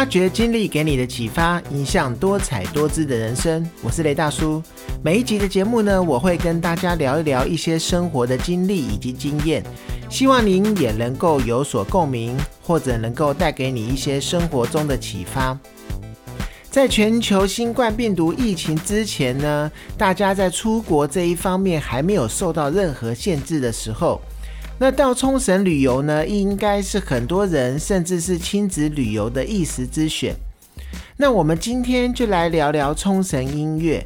发掘经历给你的启发，影响多彩多姿的人生。我是雷大叔。每一集的节目呢，我会跟大家聊一聊一些生活的经历以及经验，希望您也能够有所共鸣，或者能够带给你一些生活中的启发。在全球新冠病毒疫情之前呢，大家在出国这一方面还没有受到任何限制的时候。那到冲绳旅游呢，应该是很多人甚至是亲子旅游的一时之选。那我们今天就来聊聊冲绳音乐。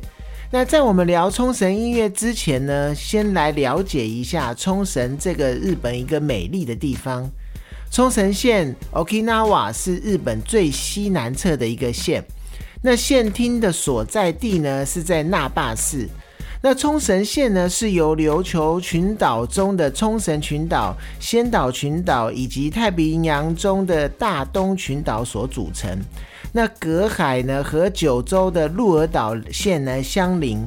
那在我们聊冲绳音乐之前呢，先来了解一下冲绳这个日本一个美丽的地方。冲绳县 Okinawa 是日本最西南侧的一个县。那县厅的所在地呢，是在那霸市。那冲绳县呢，是由琉球群岛中的冲绳群岛、仙岛群岛以及太平洋中的大东群岛所组成。那隔海呢和九州的鹿儿岛县呢相邻，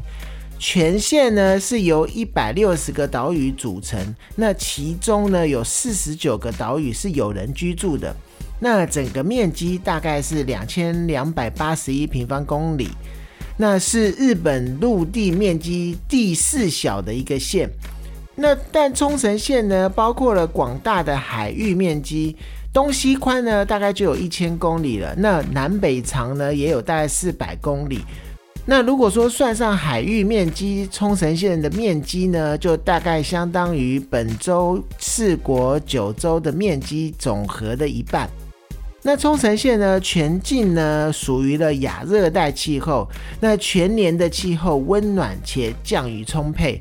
全县呢是由一百六十个岛屿组成。那其中呢有四十九个岛屿是有人居住的。那整个面积大概是两千两百八十一平方公里。那是日本陆地面积第四小的一个县，那但冲绳县呢，包括了广大的海域面积，东西宽呢大概就有一千公里了，那南北长呢也有大概四百公里，那如果说算上海域面积，冲绳县的面积呢，就大概相当于本州四国九州的面积总和的一半。那冲绳县呢，全境呢属于了亚热带气候，那全年的气候温暖且降雨充沛，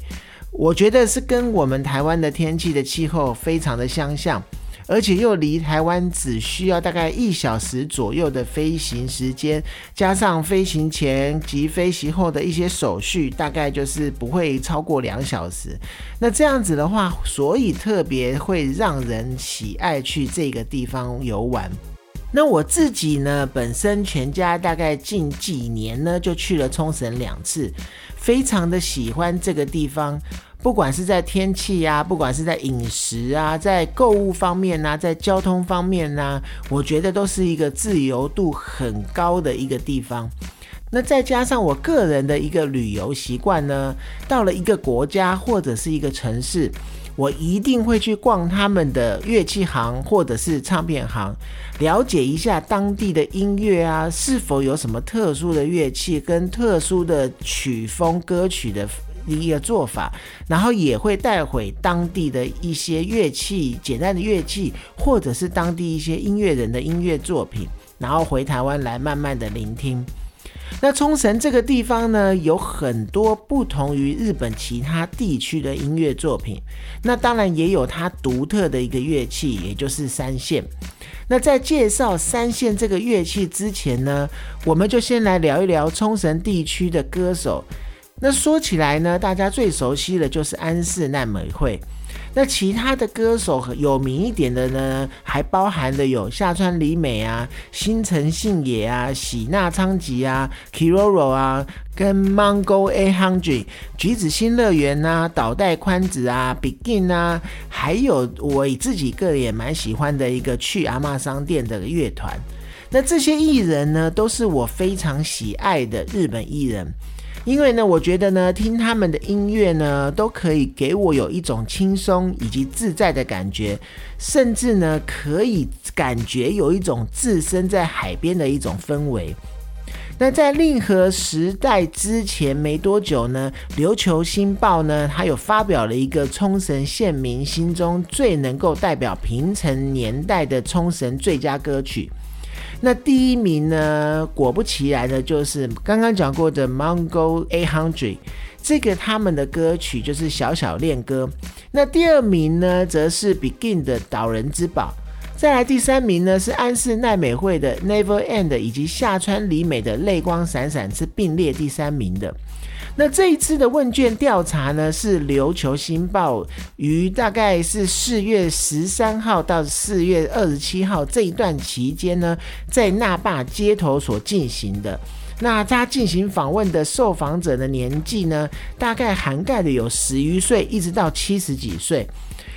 我觉得是跟我们台湾的天气的气候非常的相像，而且又离台湾只需要大概一小时左右的飞行时间，加上飞行前及飞行后的一些手续，大概就是不会超过两小时。那这样子的话，所以特别会让人喜爱去这个地方游玩。那我自己呢，本身全家大概近几年呢，就去了冲绳两次，非常的喜欢这个地方。不管是在天气呀，不管是在饮食啊，在购物方面啊，在交通方面啊，我觉得都是一个自由度很高的一个地方。那再加上我个人的一个旅游习惯呢，到了一个国家或者是一个城市。我一定会去逛他们的乐器行或者是唱片行，了解一下当地的音乐啊，是否有什么特殊的乐器跟特殊的曲风歌曲的一个做法，然后也会带回当地的一些乐器，简单的乐器，或者是当地一些音乐人的音乐作品，然后回台湾来慢慢的聆听。那冲绳这个地方呢，有很多不同于日本其他地区的音乐作品。那当然也有它独特的一个乐器，也就是三线。那在介绍三线这个乐器之前呢，我们就先来聊一聊冲绳地区的歌手。那说起来呢，大家最熟悉的就是安室奈美惠。那其他的歌手有名一点的呢，还包含的有下川里美啊、新城信也啊、喜纳昌吉啊、Kiroro 啊、跟 Mango A Hundred、橘子新乐园呐、岛袋宽子啊、Begin 啊，还有我自己个人也蛮喜欢的一个去阿妈商店的乐团。那这些艺人呢，都是我非常喜爱的日本艺人。因为呢，我觉得呢，听他们的音乐呢，都可以给我有一种轻松以及自在的感觉，甚至呢，可以感觉有一种置身在海边的一种氛围。那在令和时代之前没多久呢，琉球新报呢，它有发表了一个冲绳县民心中最能够代表平成年代的冲绳最佳歌曲。那第一名呢？果不其然的，就是刚刚讲过的 Mongo A Hundred，这个他们的歌曲就是小小恋歌。那第二名呢，则是 Begin 的岛人之宝。再来第三名呢，是安室奈美惠的 Never End，以及下川里美的泪光闪闪，是并列第三名的。那这一次的问卷调查呢，是琉球新报于大概是四月十三号到四月二十七号这一段期间呢，在那霸街头所进行的。那他进行访问的受访者的年纪呢，大概涵盖的有十余岁一直到七十几岁。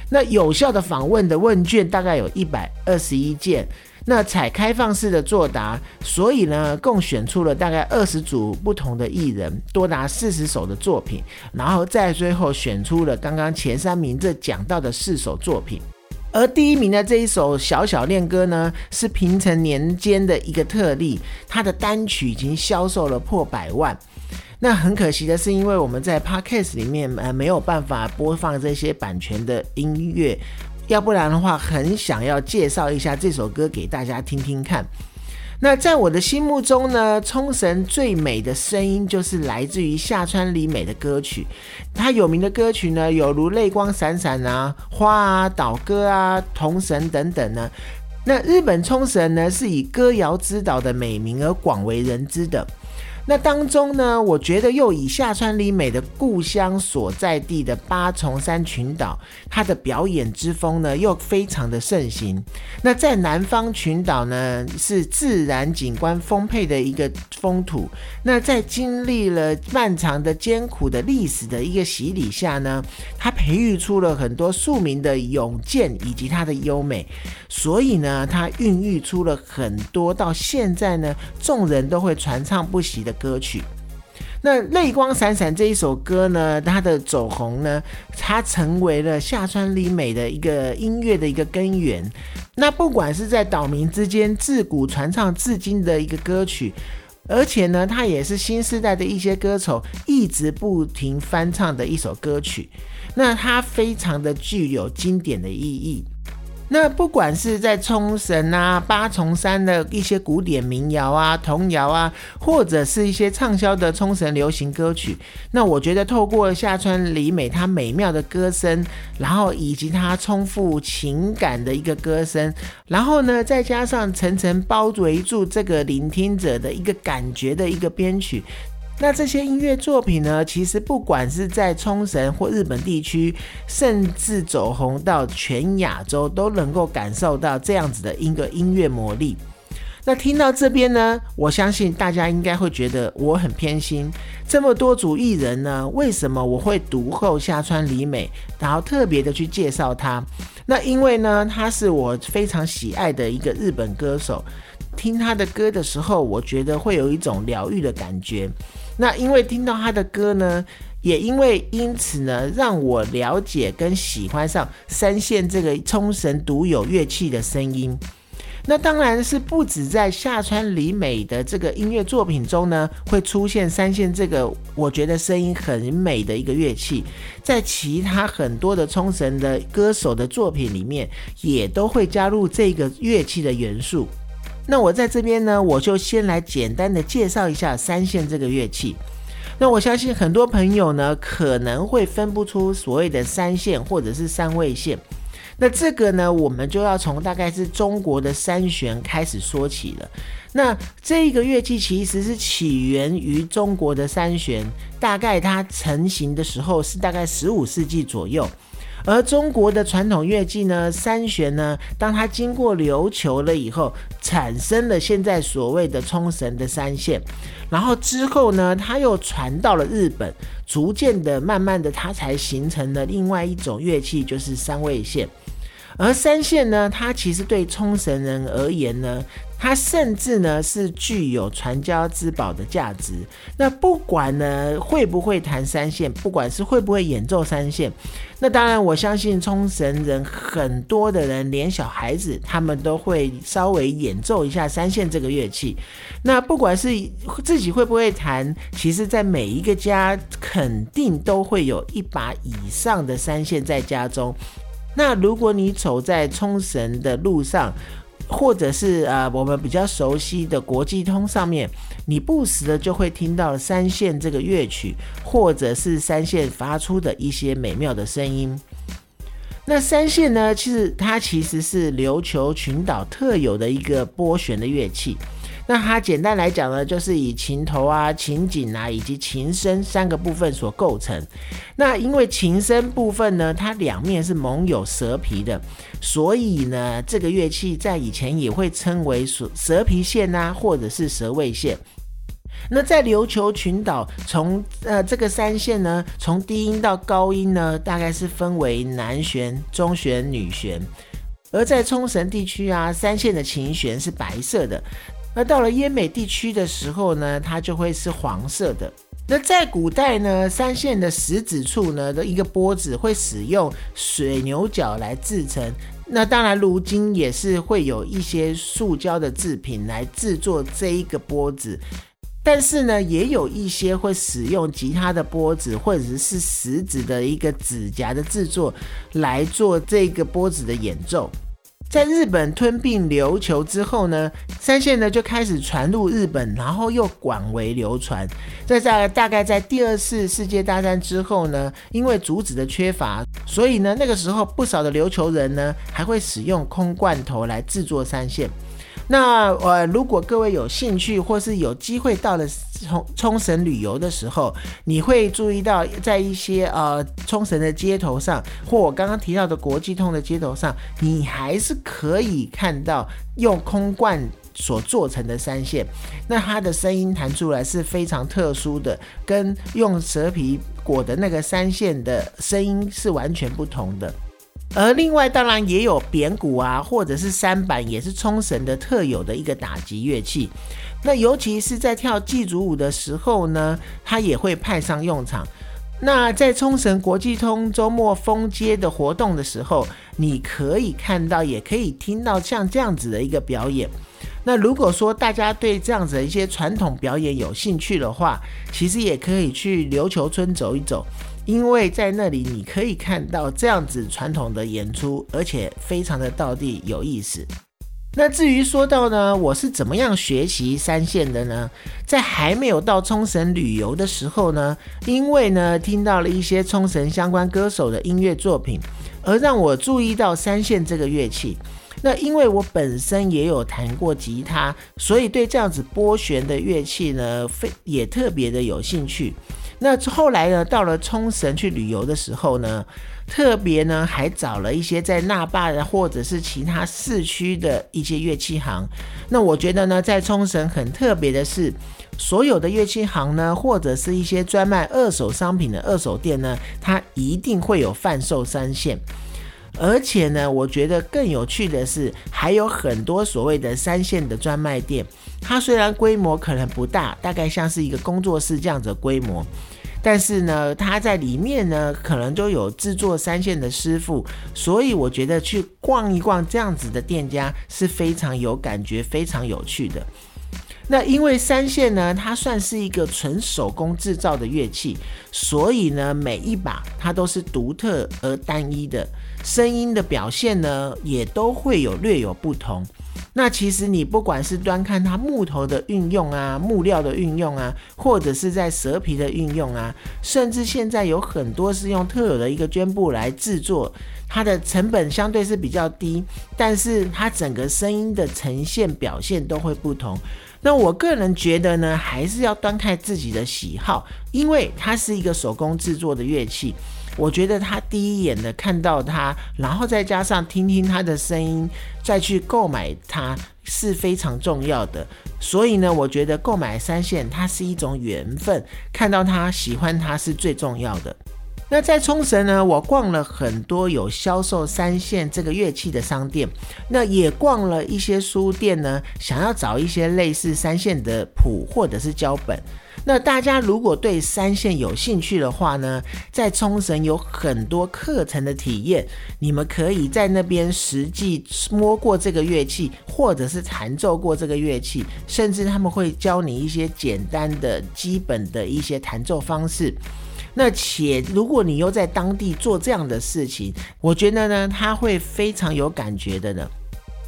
那有效的访问的问卷大概有一百二十一件。那采开放式的作答，所以呢，共选出了大概二十组不同的艺人，多达四十首的作品，然后在最后选出了刚刚前三名这讲到的四首作品。而第一名的这一首《小小恋歌》呢，是平成年间的一个特例，它的单曲已经销售了破百万。那很可惜的是，因为我们在 Podcast 里面呃没有办法播放这些版权的音乐，要不然的话，很想要介绍一下这首歌给大家听听看。那在我的心目中呢，冲绳最美的声音就是来自于下川里美的歌曲。她有名的歌曲呢，有如《泪光闪闪》啊、《花》啊、《岛歌》啊、《童神》等等呢。那日本冲绳呢，是以歌谣之岛的美名而广为人知的。那当中呢，我觉得又以下川里美的故乡所在地的八重山群岛，它的表演之风呢又非常的盛行。那在南方群岛呢，是自然景观丰沛的一个风土。那在经历了漫长的艰苦的历史的一个洗礼下呢，它培育出了很多庶民的勇健以及它的优美。所以呢，它孕育出了很多到现在呢，众人都会传唱不息的。歌曲，那《泪光闪闪》这一首歌呢，它的走红呢，它成为了下川里美的一个音乐的一个根源。那不管是在岛民之间自古传唱至今的一个歌曲，而且呢，它也是新时代的一些歌手一直不停翻唱的一首歌曲。那它非常的具有经典的意义。那不管是在冲绳啊、八重山的一些古典民谣啊、童谣啊，或者是一些畅销的冲绳流行歌曲，那我觉得透过下川里美她美妙的歌声，然后以及她充富情感的一个歌声，然后呢，再加上层层包围住这个聆听者的一个感觉的一个编曲。那这些音乐作品呢？其实不管是在冲绳或日本地区，甚至走红到全亚洲，都能够感受到这样子的一个音乐魔力。那听到这边呢，我相信大家应该会觉得我很偏心。这么多组艺人呢，为什么我会独后下川里美，然后特别的去介绍她？那因为呢，她是我非常喜爱的一个日本歌手。听她的歌的时候，我觉得会有一种疗愈的感觉。那因为听到他的歌呢，也因为因此呢，让我了解跟喜欢上三线这个冲绳独有乐器的声音。那当然是不止在下川里美的这个音乐作品中呢，会出现三线这个我觉得声音很美的一个乐器，在其他很多的冲绳的歌手的作品里面，也都会加入这个乐器的元素。那我在这边呢，我就先来简单的介绍一下三线这个乐器。那我相信很多朋友呢，可能会分不出所谓的三线或者是三位线。那这个呢，我们就要从大概是中国的三弦开始说起了。那这一个乐器其实是起源于中国的三弦，大概它成型的时候是大概十五世纪左右。而中国的传统乐器呢，三弦呢，当它经过琉球了以后，产生了现在所谓的冲绳的三线，然后之后呢，它又传到了日本，逐渐的、慢慢的，它才形成了另外一种乐器，就是三味线。而三线呢，它其实对冲绳人而言呢。它甚至呢是具有传家之宝的价值。那不管呢会不会弹三线，不管是会不会演奏三线，那当然我相信冲绳人很多的人，连小孩子他们都会稍微演奏一下三线这个乐器。那不管是自己会不会弹，其实在每一个家肯定都会有一把以上的三线在家中。那如果你走在冲绳的路上，或者是呃，我们比较熟悉的国际通上面，你不时的就会听到三线这个乐曲，或者是三线发出的一些美妙的声音。那三线呢，其实它其实是琉球群岛特有的一个拨弦的乐器。那它简单来讲呢，就是以琴头啊、琴颈啊以及琴身三个部分所构成。那因为琴身部分呢，它两面是蒙有蛇皮的，所以呢，这个乐器在以前也会称为蛇蛇皮线啊，或者是蛇尾线。那在琉球群岛，从呃这个三线呢，从低音到高音呢，大概是分为男弦、中弦、女弦。而在冲绳地区啊，三线的琴弦是白色的。那到了奄美地区的时候呢，它就会是黄色的。那在古代呢，三线的食指处呢的一个波子会使用水牛角来制成。那当然，如今也是会有一些塑胶的制品来制作这一个波子。但是呢，也有一些会使用其他的波子或者是食指的一个指甲的制作来做这个波子的演奏。在日本吞并琉球之后呢，三线呢就开始传入日本，然后又广为流传。在在大概在第二次世界大战之后呢，因为竹子的缺乏，所以呢那个时候不少的琉球人呢还会使用空罐头来制作三线。那呃，如果各位有兴趣或是有机会到了冲冲绳旅游的时候，你会注意到在一些呃冲绳的街头上，或我刚刚提到的国际通的街头上，你还是可以看到用空罐所做成的三线，那它的声音弹出来是非常特殊的，跟用蛇皮裹的那个三线的声音是完全不同的。而另外当然也有扁鼓啊，或者是三板，也是冲绳的特有的一个打击乐器。那尤其是在跳祭祖舞的时候呢，它也会派上用场。那在冲绳国际通周末封街的活动的时候，你可以看到，也可以听到像这样子的一个表演。那如果说大家对这样子的一些传统表演有兴趣的话，其实也可以去琉球村走一走。因为在那里你可以看到这样子传统的演出，而且非常的道地有意思。那至于说到呢，我是怎么样学习三线的呢？在还没有到冲绳旅游的时候呢，因为呢听到了一些冲绳相关歌手的音乐作品，而让我注意到三线这个乐器。那因为我本身也有弹过吉他，所以对这样子拨弦的乐器呢，非也特别的有兴趣。那后来呢，到了冲绳去旅游的时候呢，特别呢还找了一些在那霸的或者是其他市区的一些乐器行。那我觉得呢，在冲绳很特别的是，所有的乐器行呢，或者是一些专卖二手商品的二手店呢，它一定会有贩售三线。而且呢，我觉得更有趣的是，还有很多所谓的三线的专卖店。它虽然规模可能不大，大概像是一个工作室这样子规模，但是呢，它在里面呢，可能都有制作三线的师傅，所以我觉得去逛一逛这样子的店家是非常有感觉、非常有趣的。那因为三线呢，它算是一个纯手工制造的乐器，所以呢，每一把它都是独特而单一的，声音的表现呢，也都会有略有不同。那其实你不管是端看它木头的运用啊，木料的运用啊，或者是在蛇皮的运用啊，甚至现在有很多是用特有的一个绢布来制作，它的成本相对是比较低，但是它整个声音的呈现表现都会不同。那我个人觉得呢，还是要端看自己的喜好，因为它是一个手工制作的乐器。我觉得他第一眼的看到它，然后再加上听听它的声音，再去购买它是非常重要的。所以呢，我觉得购买三线它是一种缘分，看到它喜欢它是最重要的。那在冲绳呢，我逛了很多有销售三线这个乐器的商店，那也逛了一些书店呢，想要找一些类似三线的谱或者是胶本。那大家如果对三线有兴趣的话呢，在冲绳有很多课程的体验，你们可以在那边实际摸过这个乐器，或者是弹奏过这个乐器，甚至他们会教你一些简单的基本的一些弹奏方式。那且如果你又在当地做这样的事情，我觉得呢，他会非常有感觉的呢。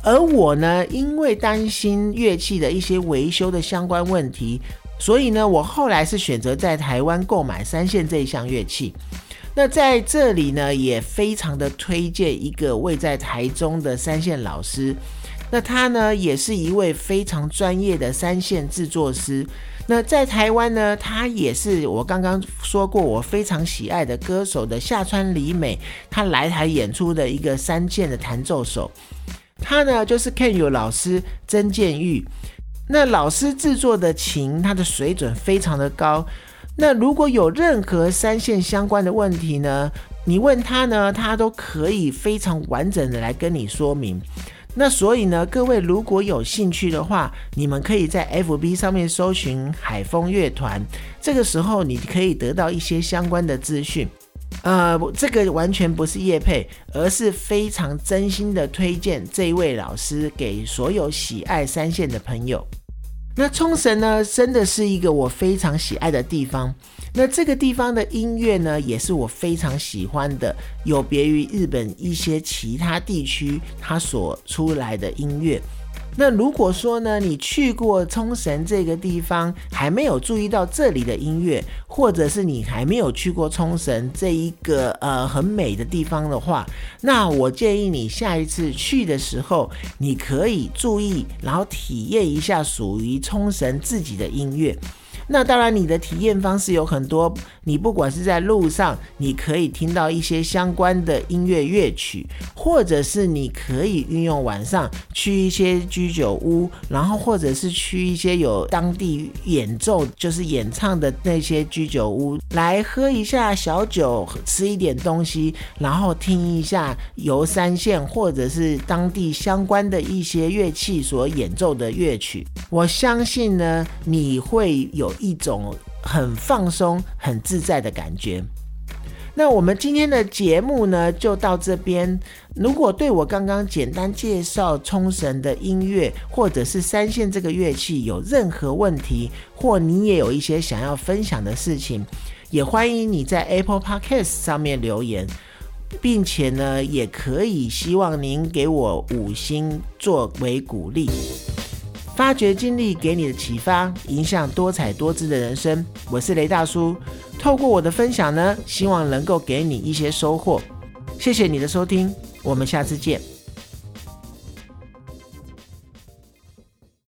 而我呢，因为担心乐器的一些维修的相关问题。所以呢，我后来是选择在台湾购买三线这一项乐器。那在这里呢，也非常的推荐一个位在台中的三线老师。那他呢，也是一位非常专业的三线制作师。那在台湾呢，他也是我刚刚说过我非常喜爱的歌手的下川里美，他来台演出的一个三线的弹奏手。他呢，就是 Ken 有老师曾建玉。那老师制作的琴，它的水准非常的高。那如果有任何三线相关的问题呢，你问他呢，他都可以非常完整的来跟你说明。那所以呢，各位如果有兴趣的话，你们可以在 FB 上面搜寻海风乐团，这个时候你可以得到一些相关的资讯。呃，这个完全不是叶配，而是非常真心的推荐这一位老师给所有喜爱三线的朋友。那冲绳呢，真的是一个我非常喜爱的地方。那这个地方的音乐呢，也是我非常喜欢的，有别于日本一些其他地区它所出来的音乐。那如果说呢，你去过冲绳这个地方，还没有注意到这里的音乐，或者是你还没有去过冲绳这一个呃很美的地方的话，那我建议你下一次去的时候，你可以注意，然后体验一下属于冲绳自己的音乐。那当然，你的体验方式有很多。你不管是在路上，你可以听到一些相关的音乐乐曲，或者是你可以运用晚上去一些居酒屋，然后或者是去一些有当地演奏，就是演唱的那些居酒屋，来喝一下小酒，吃一点东西，然后听一下游三线或者是当地相关的一些乐器所演奏的乐曲。我相信呢，你会有一种。很放松、很自在的感觉。那我们今天的节目呢，就到这边。如果对我刚刚简单介绍冲绳的音乐，或者是三线这个乐器有任何问题，或你也有一些想要分享的事情，也欢迎你在 Apple Podcast 上面留言，并且呢，也可以希望您给我五星作为鼓励。发掘经历给你的启发，影响多彩多姿的人生。我是雷大叔，透过我的分享呢，希望能够给你一些收获。谢谢你的收听，我们下次见。